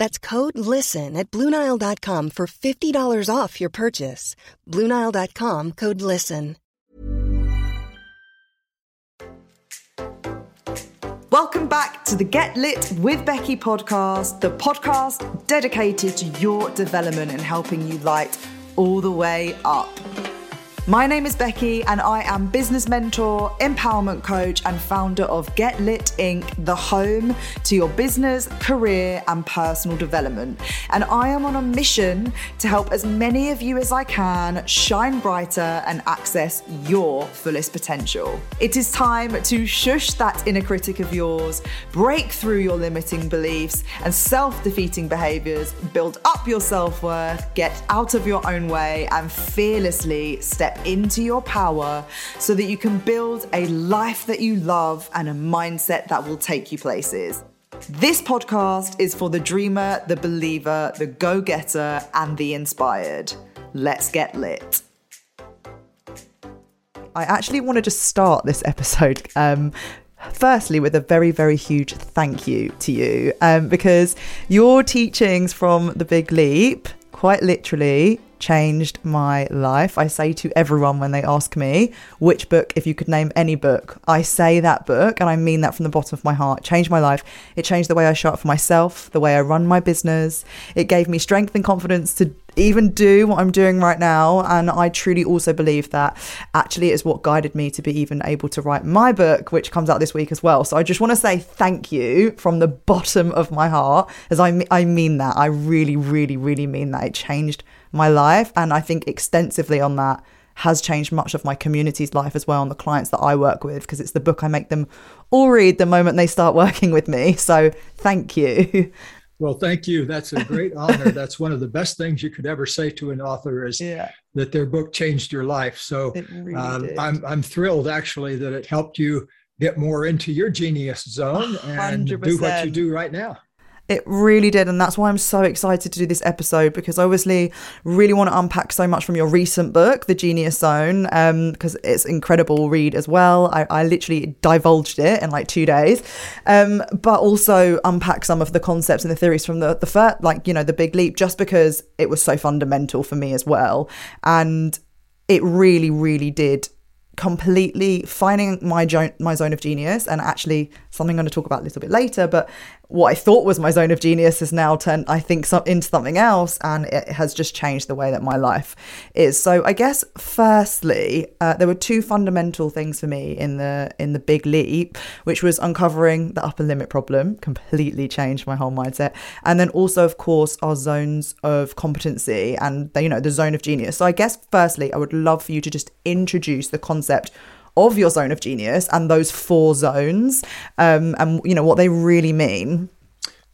That's code LISTEN at Bluenile.com for $50 off your purchase. Bluenile.com code LISTEN. Welcome back to the Get Lit with Becky podcast, the podcast dedicated to your development and helping you light all the way up. My name is Becky, and I am business mentor, empowerment coach, and founder of Get Lit Inc., the home to your business, career, and personal development. And I am on a mission to help as many of you as I can shine brighter and access your fullest potential. It is time to shush that inner critic of yours, break through your limiting beliefs and self defeating behaviors, build up your self worth, get out of your own way, and fearlessly step into your power so that you can build a life that you love and a mindset that will take you places. This podcast is for the dreamer, the believer, the go getter, and the inspired. Let's get lit. I actually want to just start this episode um, firstly with a very very huge thank you to you um, because your teachings from the big leap quite literally changed my life. I say to everyone when they ask me which book, if you could name any book, I say that book, and I mean that from the bottom of my heart. Changed my life. It changed the way I show up for myself, the way I run my business. It gave me strength and confidence to even do what I'm doing right now. And I truly also believe that actually is what guided me to be even able to write my book, which comes out this week as well. So I just want to say thank you from the bottom of my heart, as I, I mean that. I really, really, really mean that. It changed my life. And I think extensively on that has changed much of my community's life as well and the clients that I work with because it's the book I make them all read the moment they start working with me. So thank you. Well, thank you. That's a great honor. That's one of the best things you could ever say to an author is yeah. that their book changed your life. So really um, I'm I'm thrilled actually that it helped you get more into your genius zone and 100%. do what you do right now. It really did. And that's why I'm so excited to do this episode because I obviously really want to unpack so much from your recent book, The Genius Zone, because um, it's incredible read as well. I, I, literally divulged it in like two days, um, but also unpack some of the concepts and the theories from the, the first, like, you know, the big leap, just because it was so fundamental for me as well. And it really, really did completely finding my jo- my zone of genius and actually something I'm going to talk about a little bit later but what I thought was my zone of genius has now turned, I think, into something else, and it has just changed the way that my life is. So, I guess, firstly, uh, there were two fundamental things for me in the in the big leap, which was uncovering the upper limit problem, completely changed my whole mindset, and then also, of course, our zones of competency and you know the zone of genius. So, I guess, firstly, I would love for you to just introduce the concept of your zone of genius and those four zones um, and you know what they really mean.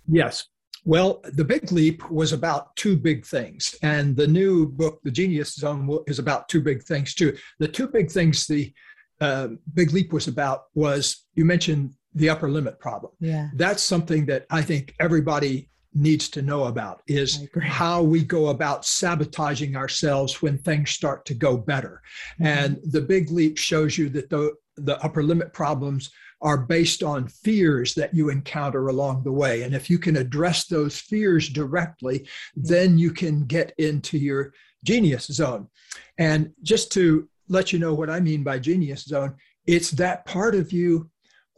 Yes. Well the big leap was about two big things and the new book the genius zone is about two big things too. The two big things the uh, big leap was about was you mentioned the upper limit problem. Yeah. That's something that i think everybody needs to know about is how we go about sabotaging ourselves when things start to go better. Mm-hmm. And the big leap shows you that the, the upper limit problems are based on fears that you encounter along the way. And if you can address those fears directly, mm-hmm. then you can get into your genius zone. And just to let you know what I mean by genius zone, it's that part of you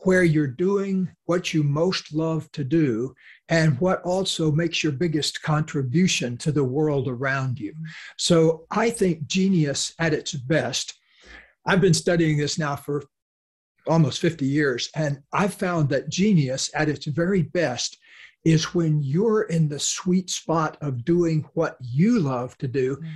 where you're doing what you most love to do and what also makes your biggest contribution to the world around you. So I think genius at its best I've been studying this now for almost 50 years, and I've found that genius at its very best is when you're in the sweet spot of doing what you love to do. Mm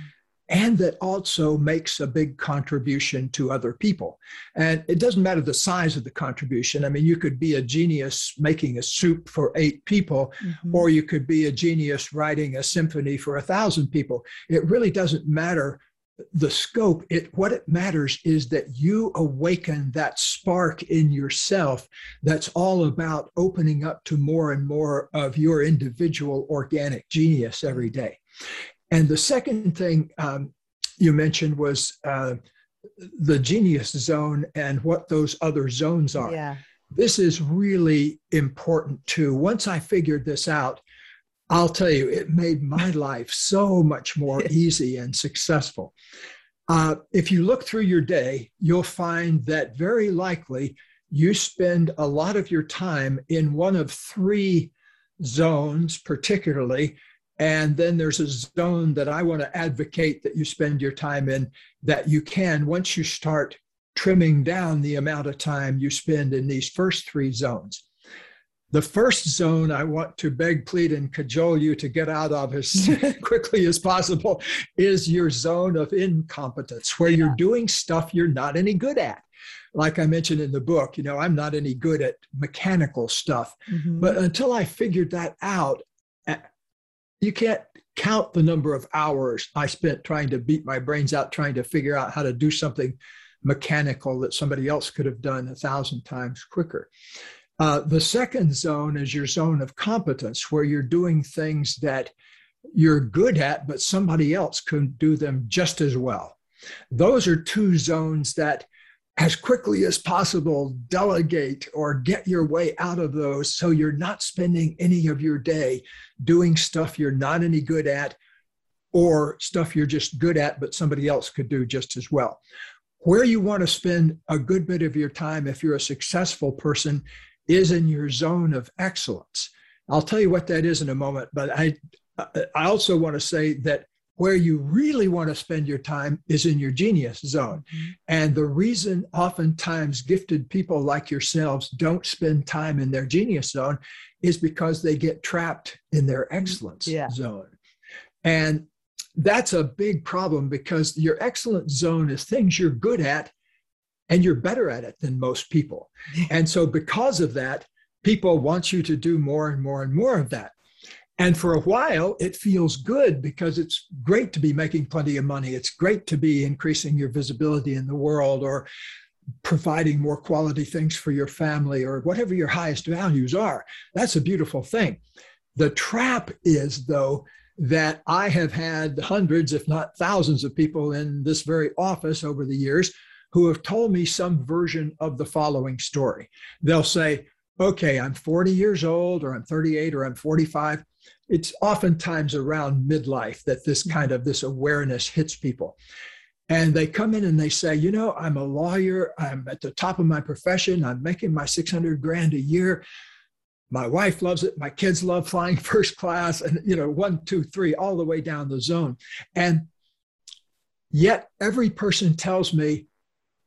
and that also makes a big contribution to other people. And it doesn't matter the size of the contribution. I mean, you could be a genius making a soup for eight people, mm-hmm. or you could be a genius writing a symphony for a thousand people. It really doesn't matter the scope it what it matters is that you awaken that spark in yourself that's all about opening up to more and more of your individual organic genius every day and the second thing um, you mentioned was uh, the genius zone and what those other zones are. Yeah. This is really important too. Once I figured this out, I'll tell you, it made my life so much more easy and successful. Uh, if you look through your day, you'll find that very likely you spend a lot of your time in one of three zones, particularly and then there's a zone that I want to advocate that you spend your time in that you can once you start trimming down the amount of time you spend in these first three zones. The first zone I want to beg, plead, and cajole you to get out of as quickly as possible is your zone of incompetence, where you're doing stuff you're not any good at like I mentioned in the book, you know, I'm not any good at mechanical stuff. Mm-hmm. But until I figured that out, you can't count the number of hours I spent trying to beat my brains out, trying to figure out how to do something mechanical that somebody else could have done a thousand times quicker. Uh, the second zone is your zone of competence, where you're doing things that you're good at, but somebody else can do them just as well. Those are two zones that as quickly as possible delegate or get your way out of those so you're not spending any of your day doing stuff you're not any good at or stuff you're just good at but somebody else could do just as well. Where you want to spend a good bit of your time if you're a successful person is in your zone of excellence. I'll tell you what that is in a moment but i i also want to say that where you really want to spend your time is in your genius zone. Mm-hmm. And the reason oftentimes gifted people like yourselves don't spend time in their genius zone is because they get trapped in their mm-hmm. excellence yeah. zone. And that's a big problem because your excellence zone is things you're good at and you're better at it than most people. and so, because of that, people want you to do more and more and more of that. And for a while, it feels good because it's great to be making plenty of money. It's great to be increasing your visibility in the world or providing more quality things for your family or whatever your highest values are. That's a beautiful thing. The trap is, though, that I have had hundreds, if not thousands, of people in this very office over the years who have told me some version of the following story. They'll say, okay, I'm 40 years old, or I'm 38, or I'm 45 it's oftentimes around midlife that this mm-hmm. kind of this awareness hits people. And they come in and they say you know i'm a lawyer. I'm at the top of my profession. I'm making my 600 grand a year. My wife loves it. My kids love flying first class and you know one two three all the way down the zone. And yet every person tells me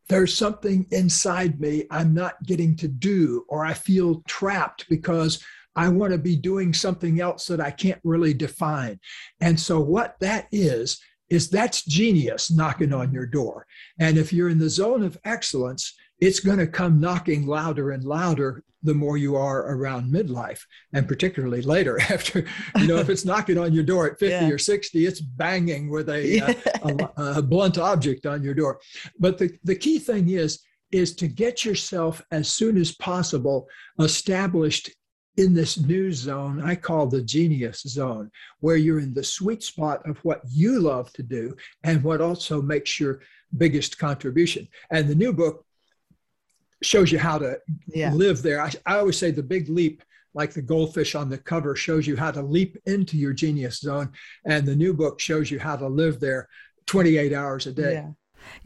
there's something inside me i'm not getting to do or i feel trapped because I want to be doing something else that I can't really define. And so, what that is, is that's genius knocking on your door. And if you're in the zone of excellence, it's going to come knocking louder and louder the more you are around midlife and particularly later after you know if it's knocking on your door at 50 yeah. or 60 it's banging with a, yeah. uh, a, a, blunt object on your door but the, the key thing is is to get yourself as soon as possible established in this new zone I call the genius zone, where you're in the sweet spot of what you love to do and what also makes your biggest contribution. And the new book shows you how to yeah. live there. I, I always say the big leap, like the goldfish on the cover, shows you how to leap into your genius zone. And the new book shows you how to live there 28 hours a day. Yeah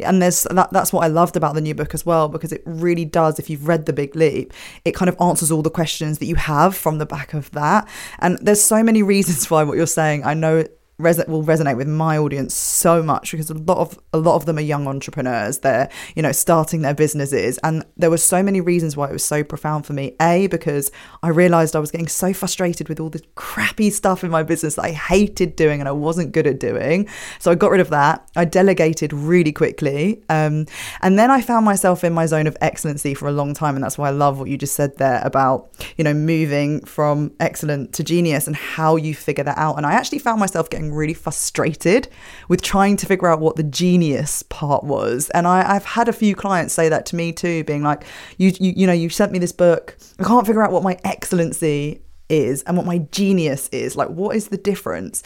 and there's that that's what I loved about the new book as well because it really does if you've read The Big Leap it kind of answers all the questions that you have from the back of that. And there's so many reasons why what you're saying. I know res- will resonate with my audience so much because a lot of a lot of them are young entrepreneurs. They're you know starting their businesses, and there were so many reasons why it was so profound for me. A because I realized I was getting so frustrated with all the crappy stuff in my business that I hated doing and I wasn't good at doing. So I got rid of that. I delegated really quickly, um, and then I found myself in my zone of excellency for a long time, and that's why I love what you just said there about you know moving from excellent to genius and how you figure that out. And I actually found myself getting really frustrated with trying to figure out what the genius part was. And I, have had a few clients say that to me too, being like, you, you, you know, you sent me this book. I can't figure out what my excellency is and what my genius is. Like, what is the difference?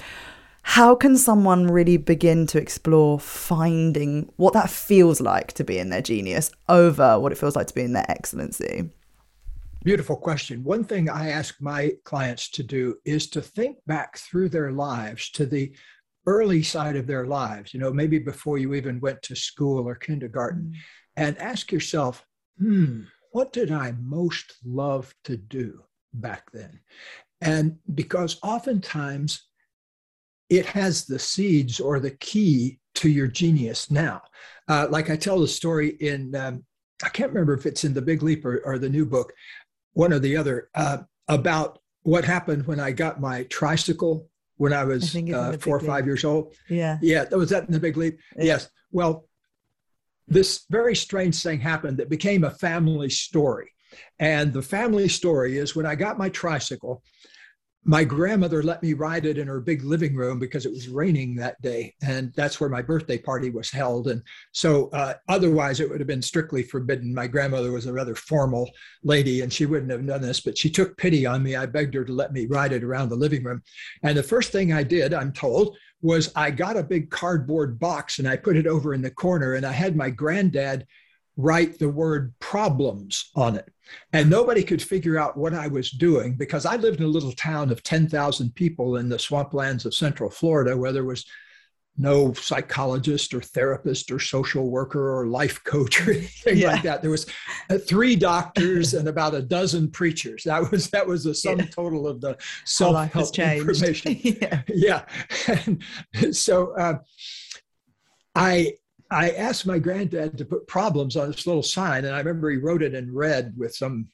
How can someone really begin to explore finding what that feels like to be in their genius over what it feels like to be in their excellency? Beautiful question. One thing I ask my clients to do is to think back through their lives to the early side of their lives, you know, maybe before you even went to school or kindergarten, mm. and ask yourself, hmm, what did I most love to do back then? And because oftentimes it has the seeds or the key to your genius now. Uh, like I tell the story in, um, I can't remember if it's in the Big Leap or, or the new book, one or the other uh, about what happened when I got my tricycle when I was I uh, four or five leap. years old. Yeah. Yeah. That Was that in the big leap? Yeah. Yes. Well, this very strange thing happened that became a family story. And the family story is when I got my tricycle, my grandmother let me ride it in her big living room because it was raining that day and that's where my birthday party was held. And so uh, otherwise it would have been strictly forbidden. My grandmother was a rather formal lady and she wouldn't have done this but she took pity on me. I begged her to let me ride it around the living room. And the first thing i did i'm told was i got a big cardboard box and i put it over in the corner and i had my granddad write the word problems on it. And nobody could figure out what I was doing because I lived in a little town of 10,000 people in the swamplands of Central Florida where there was no psychologist or therapist or social worker or life coach or anything yeah. like that. There was uh, three doctors and about a dozen preachers. That was that was the sum yeah. total of the self help information. yeah. yeah. And so uh, I I asked my granddad to put problems on this little sign, and I remember he wrote it in red with some,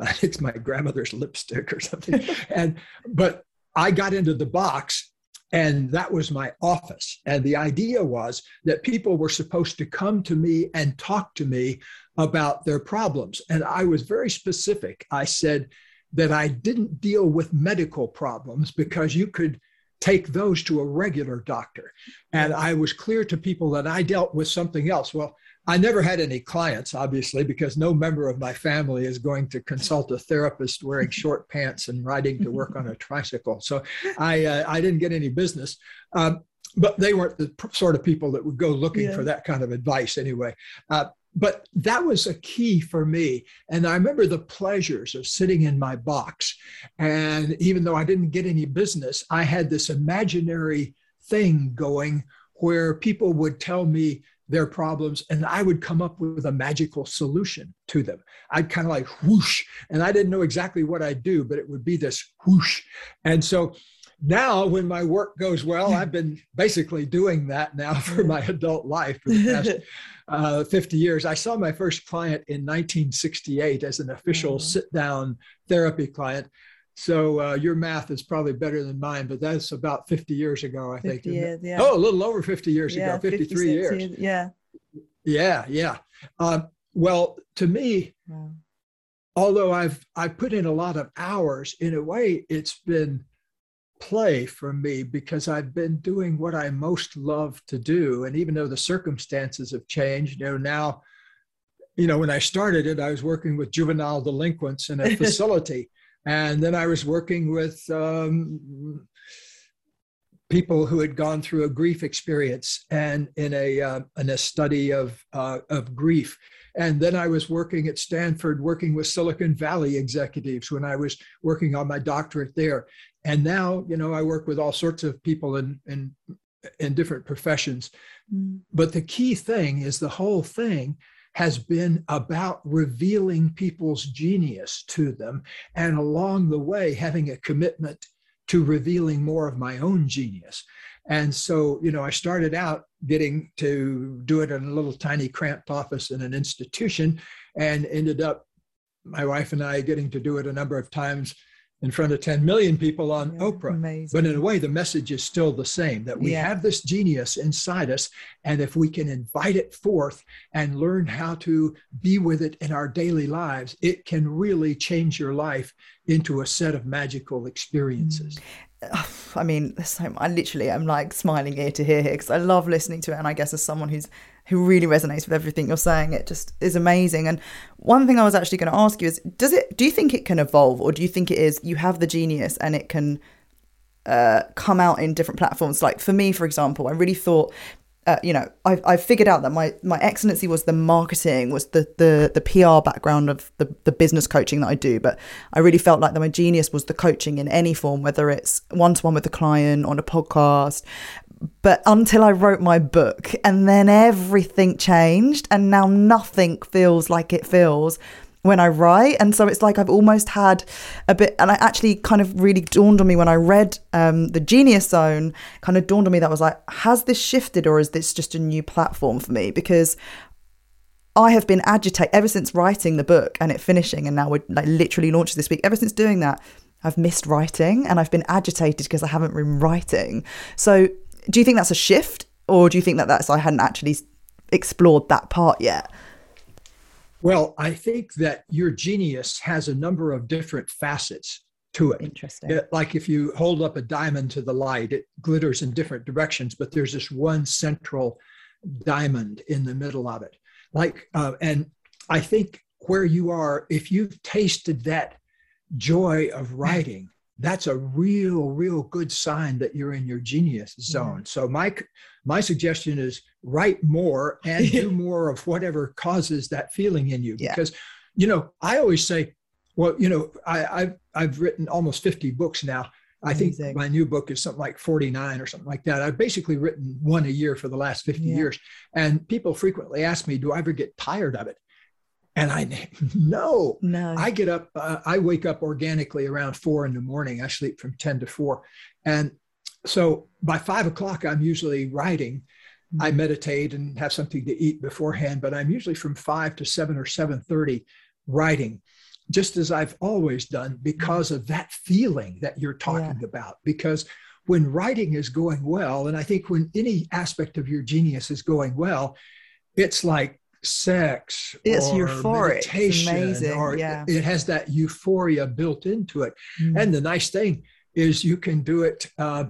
I think it's my grandmother's lipstick or something. and but I got into the box, and that was my office. And the idea was that people were supposed to come to me and talk to me about their problems. And I was very specific. I said that I didn't deal with medical problems because you could take those to a regular doctor. And I was clear to people that I dealt with something else. Well, I never had any clients, obviously, because no member of my family is going to consult a therapist wearing short pants and riding to work on a tricycle. So I, uh, I didn't get any business. Um, but they weren't the sort of people that would go looking yeah. for that kind of advice anyway. Uh, but that was a key for me. And I remember the pleasures of sitting in my box. And even though I didn't get any business, I had this imaginary thing going where people would tell me their problems and I would come up with a magical solution to them. I'd kind of like whoosh, and I didn't know exactly what I'd do, but it would be this whoosh. And so now when my work goes well i've been basically doing that now for my adult life for the past uh, 50 years i saw my first client in 1968 as an official mm-hmm. sit down therapy client so uh, your math is probably better than mine but that's about 50 years ago i think years, yeah. oh a little over 50 years yeah, ago 53 years. years yeah yeah yeah um, well to me wow. although i've i've put in a lot of hours in a way it's been play for me because I've been doing what I most love to do. And even though the circumstances have changed, you know, now, you know, when I started it, I was working with juvenile delinquents in a facility. and then I was working with um, people who had gone through a grief experience and in a, uh, in a study of, uh, of grief. And then I was working at Stanford, working with Silicon Valley executives when I was working on my doctorate there. And now, you know, I work with all sorts of people in, in, in different professions. Mm. But the key thing is the whole thing has been about revealing people's genius to them and along the way having a commitment to revealing more of my own genius. And so, you know, I started out getting to do it in a little tiny cramped office in an institution and ended up, my wife and I, getting to do it a number of times in front of 10 million people on yeah, Oprah. Amazing. But in a way, the message is still the same that we yeah. have this genius inside us. And if we can invite it forth and learn how to be with it in our daily lives, it can really change your life into a set of magical experiences. Mm. I mean, so I literally I'm like smiling ear to ear here because I love listening to it, and I guess as someone who's who really resonates with everything you're saying, it just is amazing. And one thing I was actually going to ask you is, does it? Do you think it can evolve, or do you think it is you have the genius and it can uh, come out in different platforms? Like for me, for example, I really thought uh, you know, I I figured out that my my excellency was the marketing, was the the the PR background of the the business coaching that I do, but I really felt like that my genius was the coaching in any form, whether it's one to one with the client on a podcast. But until I wrote my book, and then everything changed, and now nothing feels like it feels when I write. And so it's like I've almost had a bit, and I actually kind of really dawned on me when I read um, The Genius Zone, kind of dawned on me that was like, has this shifted or is this just a new platform for me? Because I have been agitated ever since writing the book and it finishing, and now we're like literally launches this week. Ever since doing that, I've missed writing and I've been agitated because I haven't been writing. So, do you think that's a shift, or do you think that that's I hadn't actually explored that part yet? Well, I think that your genius has a number of different facets to it. Interesting. It, like if you hold up a diamond to the light, it glitters in different directions, but there's this one central diamond in the middle of it. Like, uh, and I think where you are, if you've tasted that joy of writing, that's a real, real good sign that you're in your genius zone. So my my suggestion is write more and do more of whatever causes that feeling in you. Yeah. Because, you know, I always say, well, you know, I, I've I've written almost 50 books now. I think Amazing. my new book is something like 49 or something like that. I've basically written one a year for the last 50 yeah. years. And people frequently ask me, do I ever get tired of it? And I no, no. I get up, uh, I wake up organically around four in the morning. I sleep from 10 to four. And so by five o'clock, I'm usually writing. I mm-hmm. meditate and have something to eat beforehand, but I'm usually from five to seven or 7.30 writing, just as I've always done because of that feeling that you're talking yeah. about. Because when writing is going well, and I think when any aspect of your genius is going well, it's like sex it's euphoric. It's amazing. or yeah. it has that euphoria built into it. Mm. and the nice thing is you can do it uh,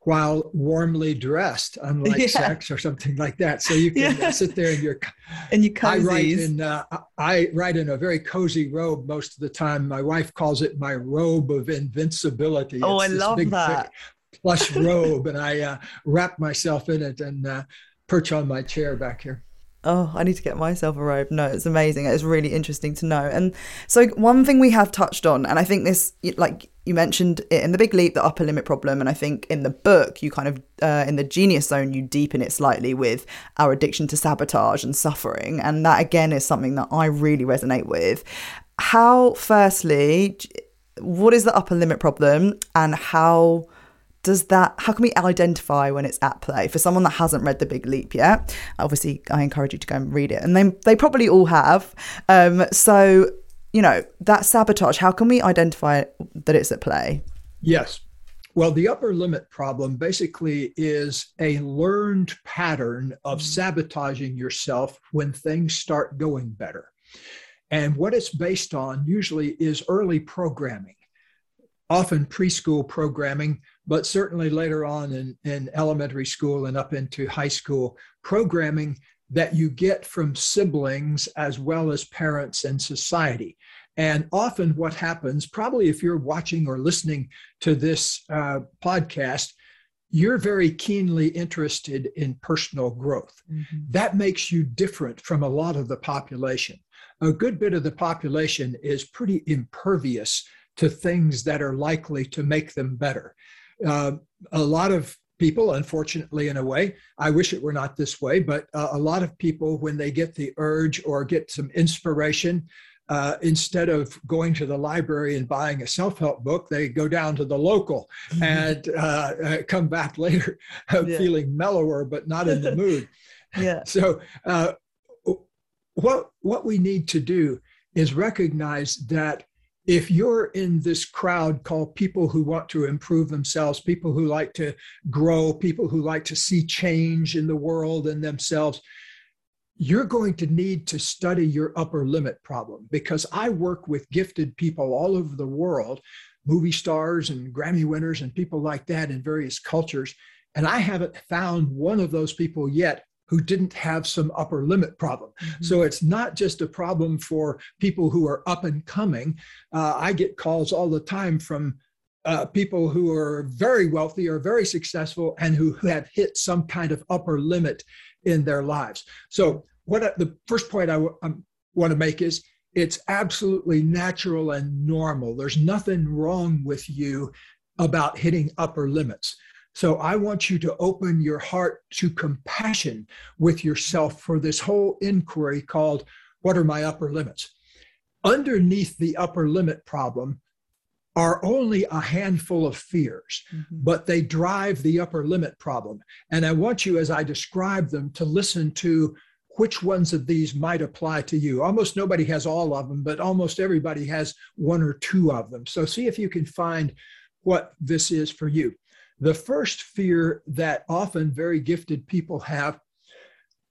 while warmly dressed unlike yeah. sex or something like that. So you can yeah. sit there in your and you I write in uh, I write in a very cozy robe most of the time. My wife calls it my robe of invincibility. Oh it's I love big, that. plush robe and I uh, wrap myself in it and uh, perch on my chair back here oh, I need to get myself a robe. No, it's amazing. It's really interesting to know. And so, one thing we have touched on, and I think this, like you mentioned it in the big leap, the upper limit problem. And I think in the book, you kind of, uh, in the genius zone, you deepen it slightly with our addiction to sabotage and suffering. And that, again, is something that I really resonate with. How, firstly, what is the upper limit problem and how does that how can we identify when it's at play? For someone that hasn't read the big leap yet obviously i encourage you to go and read it. And they, they probably all have. Um, so you know that sabotage how can we identify that it's at play? Yes. Well the upper limit problem basically is a learned pattern of mm. sabotaging yourself when things start going better. And what it's based on usually is early programming often preschool programming but certainly later on in, in elementary school and up into high school, programming that you get from siblings as well as parents and society. And often, what happens, probably if you're watching or listening to this uh, podcast, you're very keenly interested in personal growth. Mm-hmm. That makes you different from a lot of the population. A good bit of the population is pretty impervious to things that are likely to make them better uh, a lot of people, unfortunately, in a way, I wish it were not this way, but uh, a lot of people, when they get the urge or get some inspiration, uh, instead of going to the library and buying a self-help book, they go down to the local and uh, uh, come back later uh, yeah. feeling mellower but not in the mood. yeah. So uh, what what we need to do is recognize that if you're in this crowd called people who want to improve themselves, people who like to grow, people who like to see change in the world and themselves, you're going to need to study your upper limit problem because I work with gifted people all over the world, movie stars and Grammy winners and people like that in various cultures. And I haven't found one of those people yet who didn't have some upper limit problem. Mm-hmm. So it's not just a problem for people who are up and coming. Uh, I get calls all the time from uh, people who are very wealthy or very successful and who have hit some kind of upper limit in their lives. So, what I, the first point I, w- I want to make is it's absolutely natural and normal. There's nothing wrong with you about hitting upper limits. So I want you to open your heart to compassion with yourself for this whole inquiry called What are my upper limits? Underneath the upper limit problem are only a handful of fears, mm-hmm. but they drive the upper limit problem. And I want you, as I describe them, to listen to which ones of these might apply to you. Almost nobody has all of them, but almost everybody has one or two of them. So see if you can find what this is for you. The first fear that often very gifted people have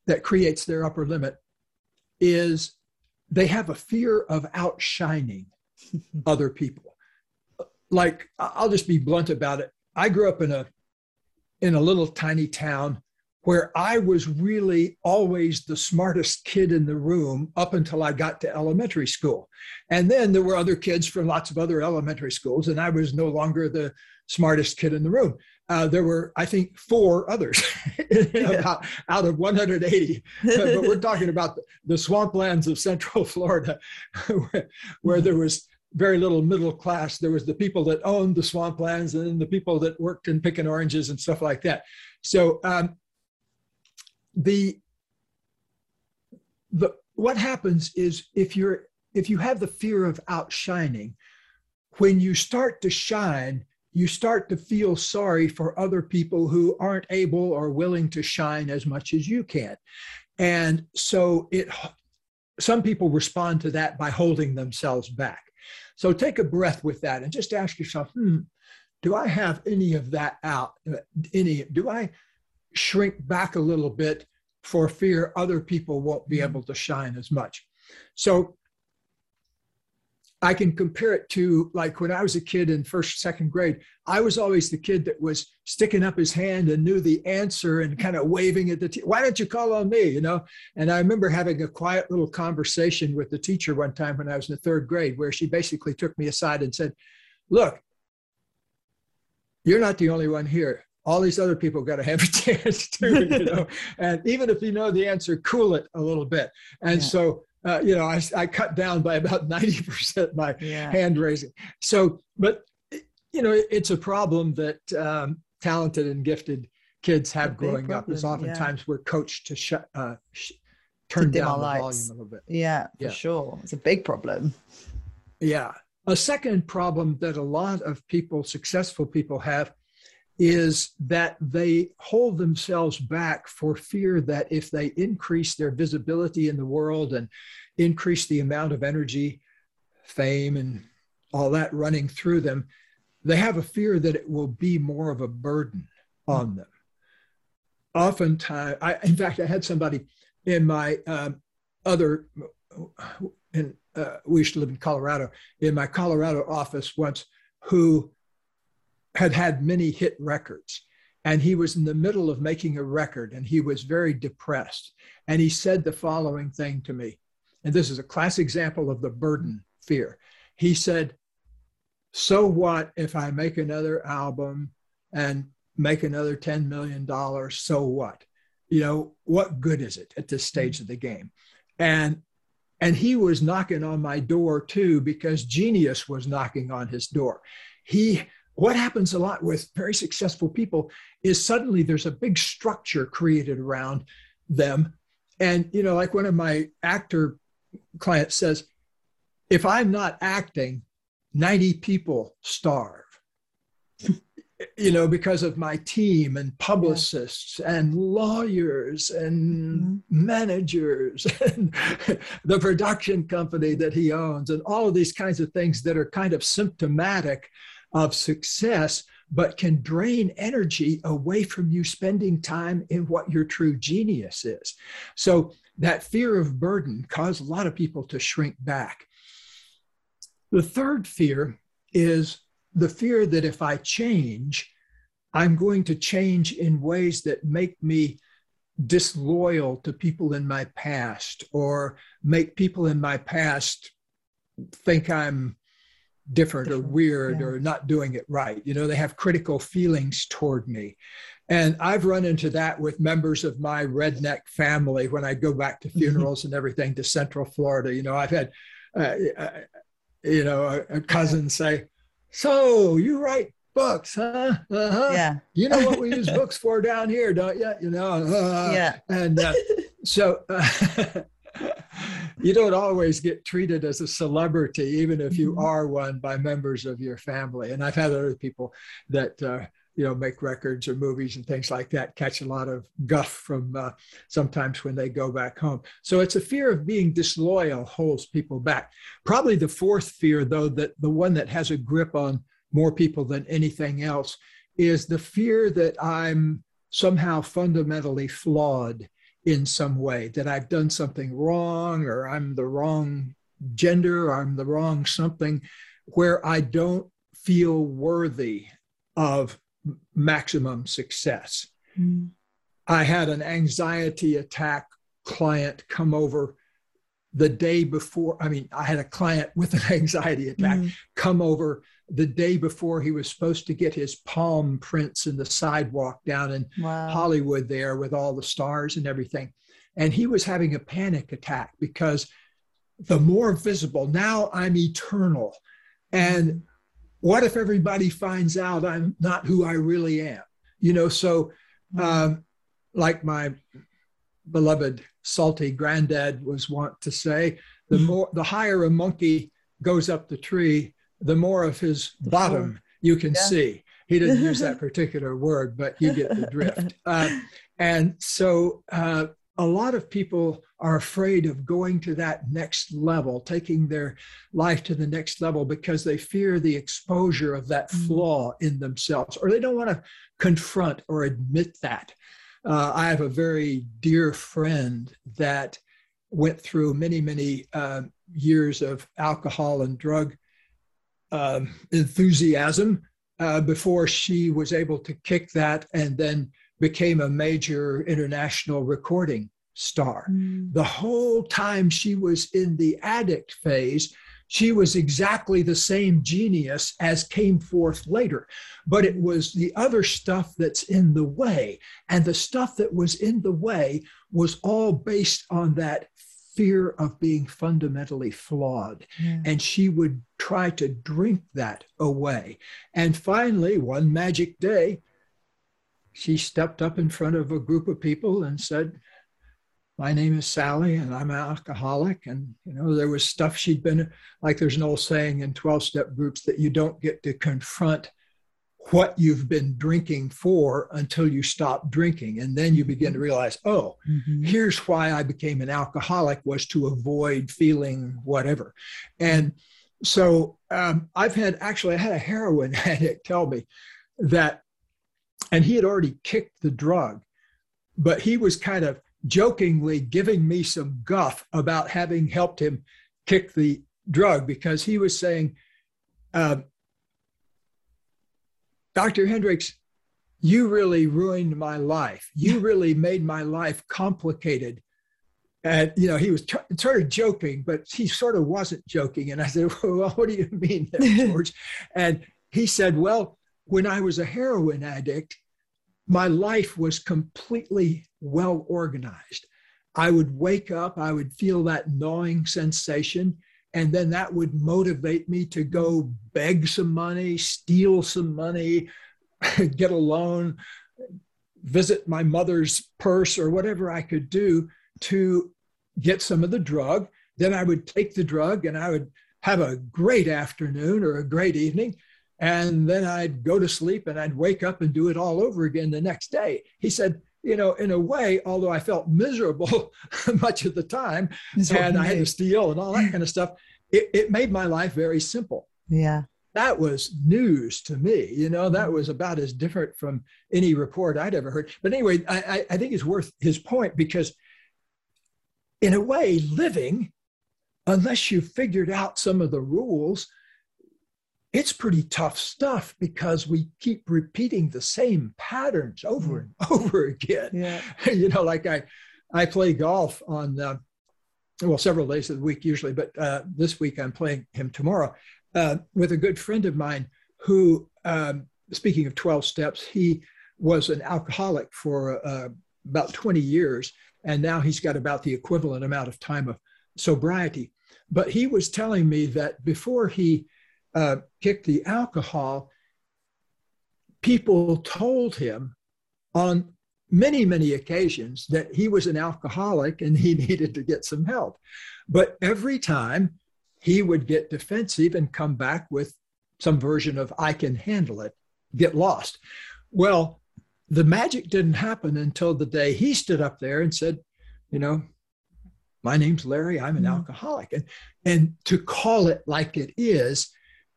that creates their upper limit is they have a fear of outshining other people like I'll just be blunt about it. I grew up in a in a little tiny town where I was really always the smartest kid in the room up until I got to elementary school. And then there were other kids from lots of other elementary schools, and I was no longer the smartest kid in the room. Uh, there were, I think, four others about, out of 180. but we're talking about the, the swamplands of Central Florida, where, where there was very little middle class. There was the people that owned the swamplands and then the people that worked in picking oranges and stuff like that. So um, the the what happens is if you're if you have the fear of outshining, when you start to shine, you start to feel sorry for other people who aren't able or willing to shine as much as you can. And so it some people respond to that by holding themselves back. So take a breath with that and just ask yourself, hmm, do I have any of that out? Any, do I shrink back a little bit for fear other people won't be able to shine as much? So I can compare it to like when I was a kid in first, second grade, I was always the kid that was sticking up his hand and knew the answer and kind of waving at the teacher. Why don't you call on me? You know? And I remember having a quiet little conversation with the teacher one time when I was in the third grade, where she basically took me aside and said, Look, you're not the only one here. All these other people got to have a chance too, you know. and even if you know the answer, cool it a little bit. And yeah. so uh, you know, I, I cut down by about 90% my yeah. hand raising. So, but, you know, it's a problem that um, talented and gifted kids have growing problem, up is oftentimes yeah. we're coached to shut, uh, sh- turn to down the volume a little bit. Yeah, for yeah. sure. It's a big problem. Yeah. A second problem that a lot of people, successful people have is that they hold themselves back for fear that if they increase their visibility in the world and increase the amount of energy, fame, and all that running through them, they have a fear that it will be more of a burden on them. Oftentimes, I, in fact, I had somebody in my um, other, and uh, we used to live in Colorado, in my Colorado office once, who had had many hit records. And he was in the middle of making a record and he was very depressed. And he said the following thing to me. And this is a classic example of the burden fear. He said, So what if I make another album and make another $10 million? So what? You know, what good is it at this stage of the game? And and he was knocking on my door too because genius was knocking on his door. He what happens a lot with very successful people is suddenly there's a big structure created around them and you know like one of my actor clients says if I'm not acting, 90 people starve. you know, because of my team and publicists yeah. and lawyers and mm-hmm. managers and the production company that he owns and all of these kinds of things that are kind of symptomatic of success but can drain energy away from you spending time in what your true genius is. So that fear of burden caused a lot of people to shrink back. The third fear is the fear that if I change, I'm going to change in ways that make me disloyal to people in my past or make people in my past think I'm different, different or weird yeah. or not doing it right. You know, they have critical feelings toward me. And I've run into that with members of my redneck family when I go back to mm-hmm. funerals and everything to Central Florida. You know, I've had, uh, uh, you know, a, a cousin say, So you write books, huh? Uh-huh. Yeah. You know what we use books for down here, don't you? You know, uh, yeah. And uh, so, uh, you don't always get treated as a celebrity, even if you mm-hmm. are one by members of your family. And I've had other people that, uh, you know, make records or movies and things like that catch a lot of guff from uh, sometimes when they go back home. So it's a fear of being disloyal holds people back. Probably the fourth fear, though, that the one that has a grip on more people than anything else is the fear that I'm somehow fundamentally flawed in some way, that I've done something wrong or I'm the wrong gender or I'm the wrong something, where I don't feel worthy of maximum success. Mm. I had an anxiety attack client come over the day before. I mean, I had a client with an anxiety attack mm. come over the day before he was supposed to get his palm prints in the sidewalk down in wow. Hollywood there with all the stars and everything. And he was having a panic attack because the more visible, now I'm eternal. And what if everybody finds out I'm not who I really am? You know, so um, like my beloved salty granddad was wont to say, the more the higher a monkey goes up the tree, the more of his bottom you can yeah. see. He didn't use that particular word, but you get the drift. Uh, and so uh, a lot of people are afraid of going to that next level, taking their life to the next level because they fear the exposure of that mm. flaw in themselves, or they don't want to confront or admit that. Uh, I have a very dear friend that went through many, many uh, years of alcohol and drug um, enthusiasm uh, before she was able to kick that and then became a major international recording star. Mm. The whole time she was in the addict phase, she was exactly the same genius as came forth later. But it was the other stuff that's in the way. And the stuff that was in the way was all based on that fear of being fundamentally flawed. Yeah. And she would try to drink that away. And finally, one magic day, she stepped up in front of a group of people and said, my name is Sally and I'm an alcoholic. And, you know, there was stuff she'd been, like there's an old saying in 12 step groups that you don't get to confront what you've been drinking for until you stop drinking. And then you begin to realize oh mm-hmm. here's why i became an alcoholic was to avoid feeling whatever. And so um, i've had actually i had a heroin addict tell me that and he had already kicked the drug but he was kind of jokingly giving me some guff about having helped him kick the drug because he was saying uh, Dr. Hendricks, you really ruined my life. You really made my life complicated. And, you know, he was t- sort of joking, but he sort of wasn't joking. And I said, Well, what do you mean, George? and he said, Well, when I was a heroin addict, my life was completely well organized. I would wake up, I would feel that gnawing sensation, and then that would motivate me to go beg some money, steal some money, get a loan, visit my mother's purse or whatever I could do to get some of the drug. Then I would take the drug and I would have a great afternoon or a great evening. And then I'd go to sleep and I'd wake up and do it all over again the next day. He said, you know, in a way, although I felt miserable much of the time and I had to steal and all that kind of stuff, it, it made my life very simple. Yeah. That was news to me. You know, that mm-hmm. was about as different from any report I'd ever heard. But anyway, I, I think it's worth his point because, in a way, living, unless you figured out some of the rules, it's pretty tough stuff because we keep repeating the same patterns over and over again. Yeah. you know, like I, I play golf on, uh, well, several days of the week usually, but uh, this week I'm playing him tomorrow uh, with a good friend of mine who, um, speaking of 12 steps, he was an alcoholic for uh, about 20 years, and now he's got about the equivalent amount of time of sobriety. But he was telling me that before he uh, kicked the alcohol, people told him on many, many occasions that he was an alcoholic and he needed to get some help. But every time he would get defensive and come back with some version of, I can handle it, get lost. Well, the magic didn't happen until the day he stood up there and said, You know, my name's Larry, I'm an mm. alcoholic. And, and to call it like it is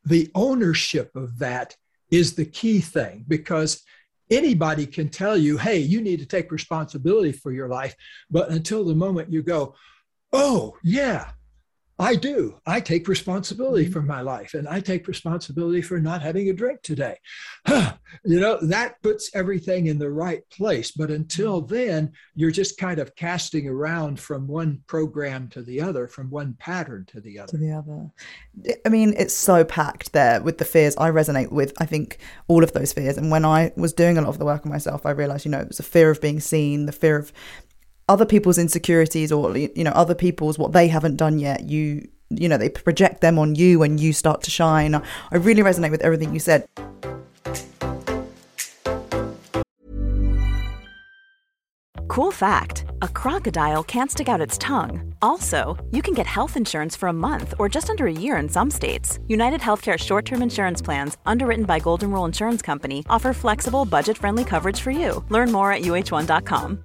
the ownership of that is the key thing because anybody can tell you, hey, you need to take responsibility for your life. But until the moment you go, oh, yeah, I do. I take responsibility mm-hmm. for my life and I take responsibility for not having a drink today. you know, that puts everything in the right place. But until mm-hmm. then, you're just kind of casting around from one program to the other, from one pattern to the other. To the other. I mean, it's so packed there with the fears. I resonate with, I think, all of those fears. And when I was doing a lot of the work on myself, I realized, you know, it was a fear of being seen, the fear of other people's insecurities or you know other people's what they haven't done yet you you know they project them on you when you start to shine. I really resonate with everything you said. Cool fact a crocodile can't stick out its tongue. Also you can get health insurance for a month or just under a year in some states. United healthcare short-term insurance plans underwritten by golden rule insurance company offer flexible budget-friendly coverage for you. Learn more at uh1.com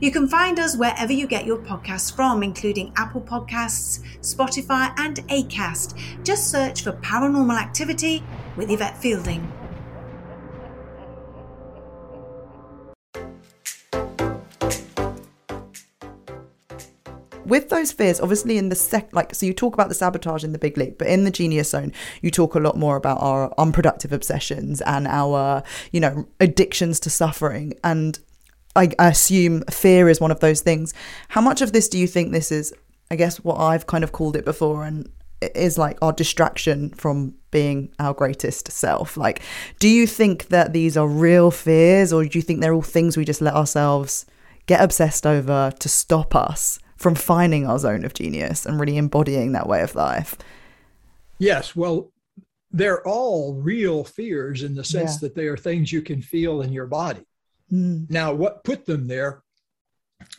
You can find us wherever you get your podcasts from, including Apple Podcasts, Spotify, and Acast. Just search for Paranormal Activity with Yvette Fielding. with those fears, obviously in the sec, like so you talk about the sabotage in the big leap, but in the genius zone, you talk a lot more about our unproductive obsessions and our, you know, addictions to suffering. And I, assume fear is one of those things. How much of this do you think this is, I guess, what I've kind of called it before, and is like our distraction from being our greatest self. Like, do you think that these are real fears, or do you think they're all things we just let ourselves get obsessed over to stop us from finding our zone of genius and really embodying that way of life? Yes. Well, they're all real fears in the sense yeah. that they are things you can feel in your body. Mm. Now, what put them there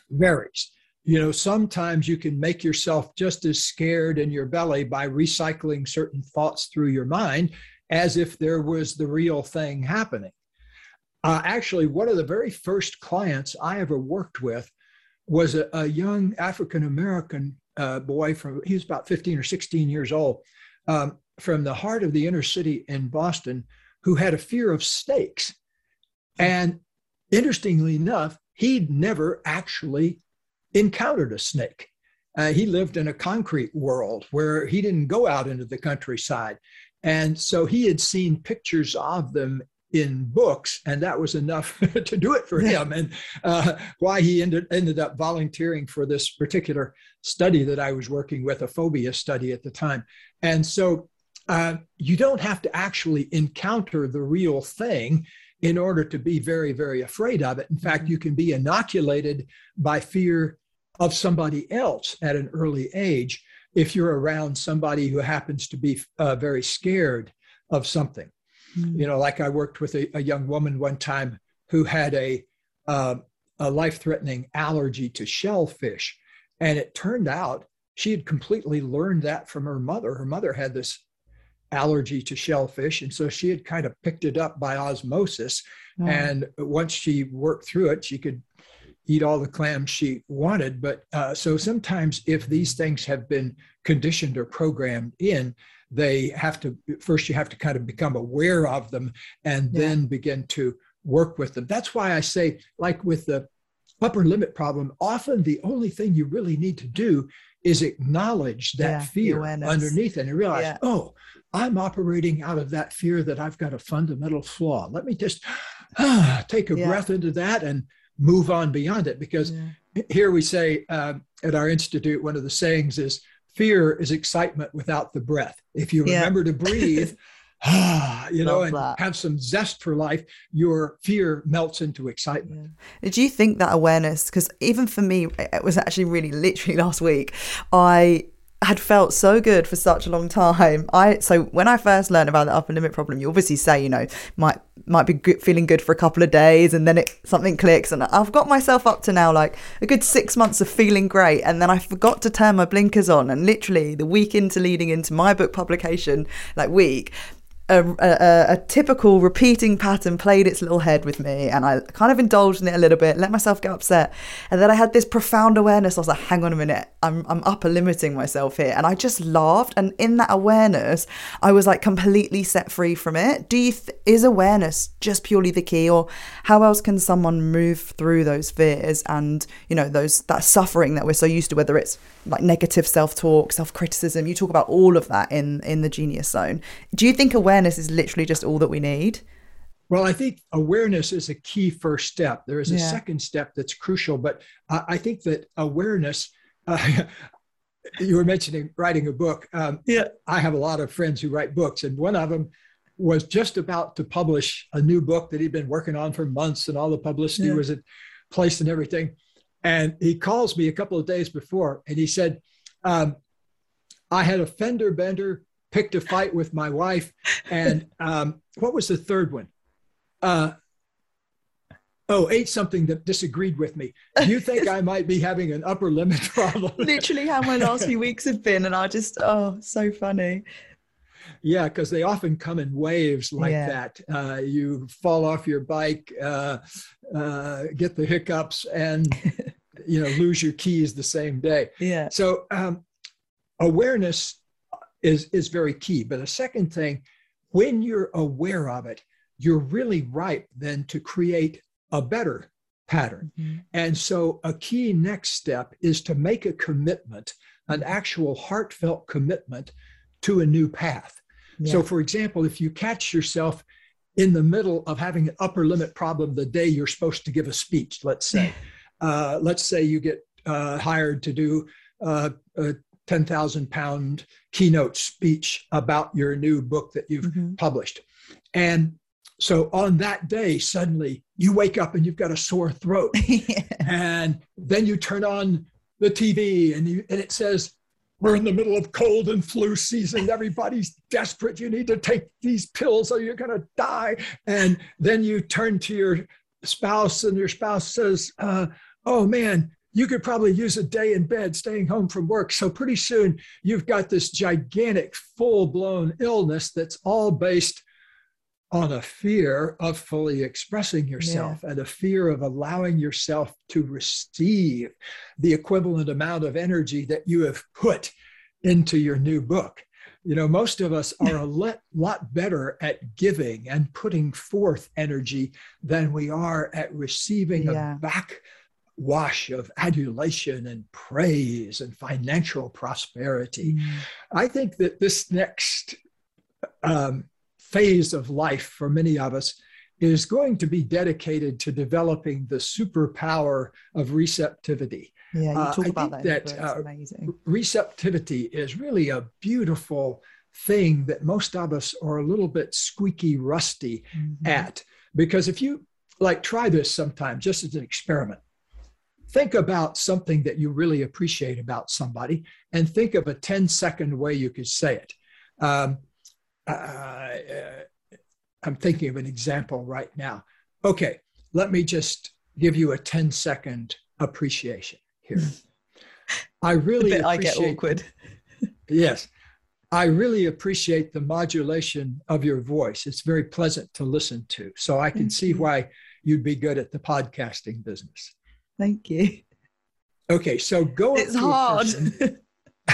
varies. You know, sometimes you can make yourself just as scared in your belly by recycling certain thoughts through your mind as if there was the real thing happening. Uh, actually, one of the very first clients I ever worked with was a, a young African American uh, boy from, he was about 15 or 16 years old, um, from the heart of the inner city in Boston, who had a fear of snakes. And interestingly enough, he'd never actually encountered a snake. Uh, he lived in a concrete world where he didn't go out into the countryside. And so he had seen pictures of them in books, and that was enough to do it for him. And uh, why he ended, ended up volunteering for this particular study that I was working with, a phobia study at the time. And so uh, you don't have to actually encounter the real thing in order to be very, very afraid of it. In fact, mm-hmm. you can be inoculated by fear of somebody else at an early age if you're around somebody who happens to be uh, very scared of something. Mm-hmm. You know, like I worked with a, a, young woman one time who had a, uh, a life threatening allergy to shellfish. And it turned out she had completely learned that from her mother. Her mother had this allergy to shellfish. And so she had kind of picked it up by osmosis. Mm. And once she worked through it, she could eat all the clams she wanted. But uh, so sometimes, if these things have been conditioned or programmed in, they have to first you have to kind of become aware of them and yeah. then begin to work with them. That's why I say, like with the upper limit problem, often the only thing you really need to do is acknowledge that yeah, fear underneath it and realize, yeah. oh, I'm operating out of that fear that I've got a fundamental flaw. Let me just ah, take a yeah. breath into that and move on beyond it. Because here we say uh, at our institute, one of the sayings is fear is excitement without the breath. If you remember to breathe, ah, you know, and that. have some zest for life, your fear melts into excitement. Yeah. Did you think that awareness? Because even for me, it was actually really literally last week. I had felt so good for such a long time. I so when I first learned about the upper limit problem, you obviously say you know might might be good, feeling good for a couple of days, and then it something clicks, and I've got myself up to now like a good six months of feeling great, and then I forgot to turn my blinkers on, and literally the week into leading into my book publication, like week, a, a, a, typical repeating pattern played its little head with me and I kind of indulged in it a little bit, let myself get upset. And then I had this profound awareness. I was like, hang on a minute, I'm, I'm upper limiting myself here. And I just laughed. And in that awareness, I was like completely set free from it. Do you, th- is awareness just purely the key or how else can someone move through those fears and, you know, those, that suffering that we're so used to, whether it's like negative self-talk, self-criticism, you talk about all of that in, in the genius zone. Do you think awareness awareness is literally just all that we need? Well, I think awareness is a key first step. There is a yeah. second step that's crucial, but I think that awareness. Uh, you were mentioning writing a book. Um, yeah, I have a lot of friends who write books, and one of them was just about to publish a new book that he'd been working on for months, and all the publicity yeah. was in place and everything. And he calls me a couple of days before, and he said, um, "I had a fender bender picked a fight with my wife. And um, what was the third one? Uh, oh, ate something that disagreed with me. Do you think I might be having an upper limit problem? Literally how my last few weeks have been. And I just, oh, so funny. Yeah, because they often come in waves like yeah. that. Uh, you fall off your bike, uh, uh, get the hiccups, and you know lose your keys the same day. Yeah. So um, awareness is, is very key. But a second thing, when you're aware of it, you're really ripe then to create a better pattern. Mm-hmm. And so a key next step is to make a commitment, an actual heartfelt commitment to a new path. Yeah. So, for example, if you catch yourself in the middle of having an upper limit problem the day you're supposed to give a speech, let's say, uh, let's say you get uh, hired to do uh, 10,000 pound keynote speech about your new book that you've mm-hmm. published. And so on that day, suddenly you wake up and you've got a sore throat. yeah. And then you turn on the TV and, you, and it says, we're in the middle of cold and flu season. Everybody's desperate. You need to take these pills or you're going to die. And then you turn to your spouse and your spouse says, uh, oh man, you could probably use a day in bed staying home from work. So pretty soon you've got this gigantic full blown illness that's all based on a fear of fully expressing yourself yeah. and a fear of allowing yourself to receive the equivalent amount of energy that you have put into your new book. You know, most of us are a lot, lot better at giving and putting forth energy than we are at receiving yeah. a back wash of adulation and praise and financial prosperity. Mm. I think that this next um, phase of life for many of us is going to be dedicated to developing the superpower of receptivity. Yeah, you uh, talk uh, about that. that uh, amazing. Receptivity is really a beautiful thing that most of us are a little bit squeaky rusty mm-hmm. at. Because if you like try this sometime, just as an experiment, think about something that you really appreciate about somebody and think of a 10 second way you could say it. Um, uh, I'm thinking of an example right now. Okay, let me just give you a 10 second appreciation here. I really appreciate, I get awkward. yes. I really appreciate the modulation of your voice. It's very pleasant to listen to. So I can Thank see why you'd be good at the podcasting business. Thank you. Okay, so go it's hard.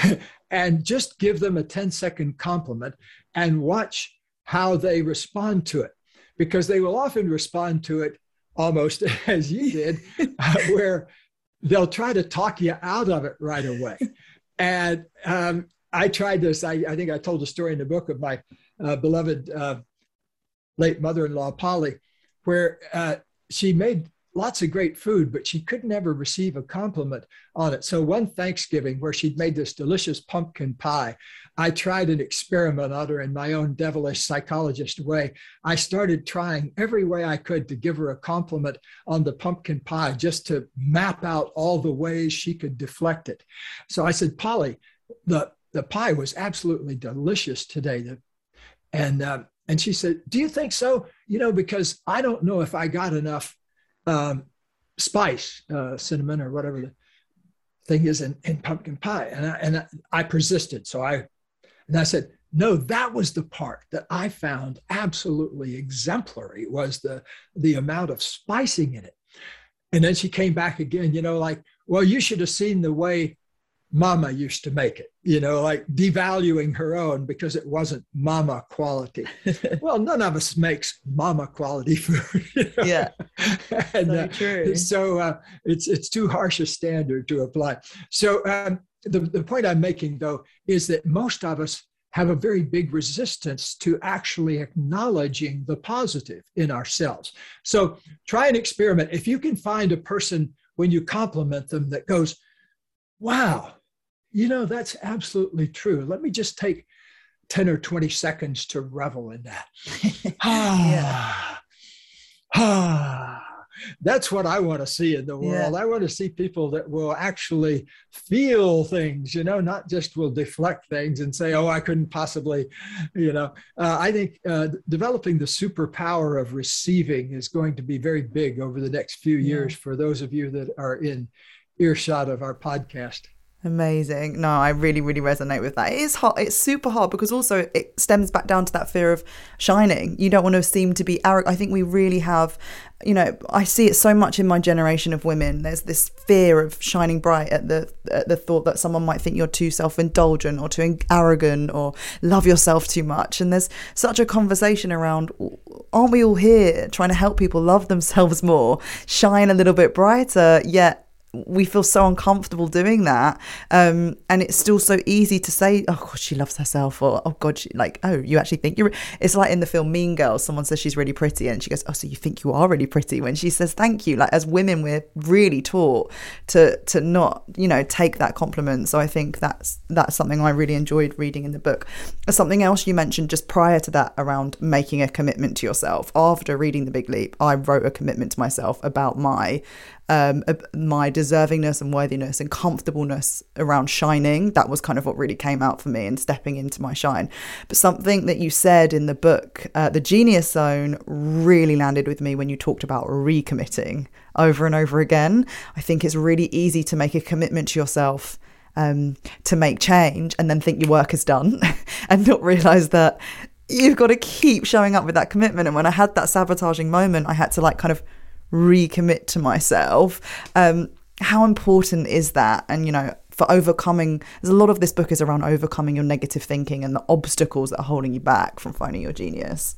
and just give them a 10 second compliment and watch how they respond to it because they will often respond to it almost as you did uh, where they'll try to talk you out of it right away and um, i tried this I, I, think i told a story in the book of my uh, beloved uh, late mother-in-law polly where uh, she made lots of great food, but she could never receive a compliment on it. So one Thanksgiving, where she'd made this delicious pumpkin pie, I tried an experiment on her in my own devilish psychologist way. I started trying every way I could to give her a compliment on the pumpkin pie, just to map out all the ways she could deflect it. So I said, Polly, the the pie was absolutely delicious today. And uh, and she said, "Do you think so? You know, because I don't know if I got enough um, spice, uh, cinnamon or whatever the thing is in, in pumpkin pie. And I, and I persisted. So I, and I said, no, that was the part that I found absolutely exemplary was the, the amount of spicing in it. And then she came back again, you know, like, well, you should have seen the way mama used to make it, you know, like devaluing her own because it wasn't mama quality. well, none of us makes mama quality food. You know? Yeah. and, so, uh, true. so uh, it's, it's too harsh a standard to apply. So um, the, the point I'm making, though, is that most of us have a very big resistance to actually acknowledging the positive in ourselves. So try an experiment. If you can find a person when you compliment them that goes, wow, you know, that's absolutely true. Let me just take 10 or 20 seconds to revel in that. ah, ah. That's what I want to see in the world. Yeah. I want to see people that will actually feel things, you know, not just will deflect things and say, oh, I couldn't possibly, you know. Uh, I think uh, developing the superpower of receiving is going to be very big over the next few years for those of you that are in earshot of our podcast. Amazing. No, I really, really resonate with that. It is hard. It's super hard because also it stems back down to that fear of shining. You don't want to seem to be arrogant. I think we really have, you know, I see it so much in my generation of women. There's this fear of shining bright at the at the thought that someone might think you're too self-indulgent or too arrogant or love yourself too much. And there's such a conversation around, aren't we all here trying to help people love themselves more, shine a little bit brighter, yet we feel so uncomfortable doing that um, and it's still so easy to say oh god she loves herself or oh god she, like oh you actually think you're it's like in the film mean girls someone says she's really pretty and she goes oh so you think you are really pretty? When she says thank you like as women we're really taught to to not you know take that compliment. So i think that's that's something i really enjoyed reading in the book. Something else you mentioned just prior to that around making a commitment to yourself. After reading the big leap i wrote a commitment to myself about my um, my deservingness and worthiness and comfortableness around shining. That was kind of what really came out for me and stepping into my shine. But something that you said in the book, uh, The Genius Zone, really landed with me when you talked about recommitting over and over again. I think it's really easy to make a commitment to yourself. Um, to make change and then think your work is done and not realize that you've got to keep showing up with that commitment. And when I had that sabotaging moment, I had to like kind of recommit to myself. Um, how important is that? And, you know, for overcoming, there's a lot of this book is around overcoming your negative thinking and the obstacles that are holding you back from finding your genius.